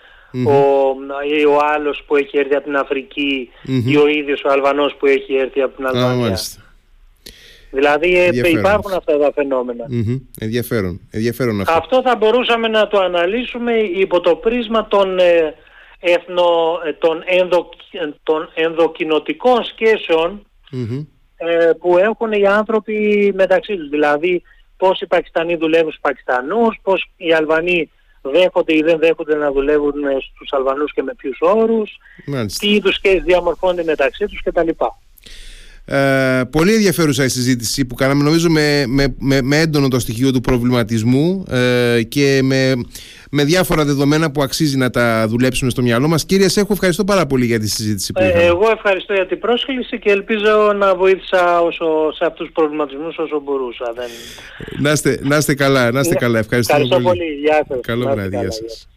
ο, ή ο άλλος που έχει έρθει από την αφρικη ή ο ίδιος ο Αλβανός που έχει έρθει από την Αλβανία. Δηλαδή ε, υπάρχουν αυτά τα φαινομενα Ενδιαφέρον. Ενδιαφέρον αυτό. αυτό θα μπορούσαμε να το αναλύσουμε υπό το πρίσμα των, ε, εθνο, ε, των, ενδο, των ενδοκινοτικών ε, που έχουν οι άνθρωποι μεταξύ τους. Δηλαδή πώς οι Πακιστανοί δουλεύουν στους Πακιστανούς, πώς οι Αλβανοί δέχονται ή δεν δέχονται να δουλεύουν στους Αλβανούς και με ποιους όρους, Μάλιστα. τι είδους και διαμορφώνται μεταξύ τους κτλ. Ε, πολύ ενδιαφέρουσα η συζήτηση που κάναμε νομίζω με, με, με, με έντονο το στοιχείο του προβληματισμού ε, και με, με διάφορα δεδομένα που αξίζει να τα δουλέψουμε στο μυαλό μας. Κύριε Σέχου, ευχαριστώ πάρα πολύ για τη συζήτηση που ε, Εγώ ευχαριστώ για την πρόσκληση και ελπίζω να βοήθησα όσο, σε αυτούς τους προβληματισμούς όσο μπορούσα. Δεν... Να, είστε, να είστε καλά, να είστε καλά. Ευχαριστώ, ευχαριστώ πολύ. πολύ. Γεια σας. Καλό βράδυ. Γεια σας.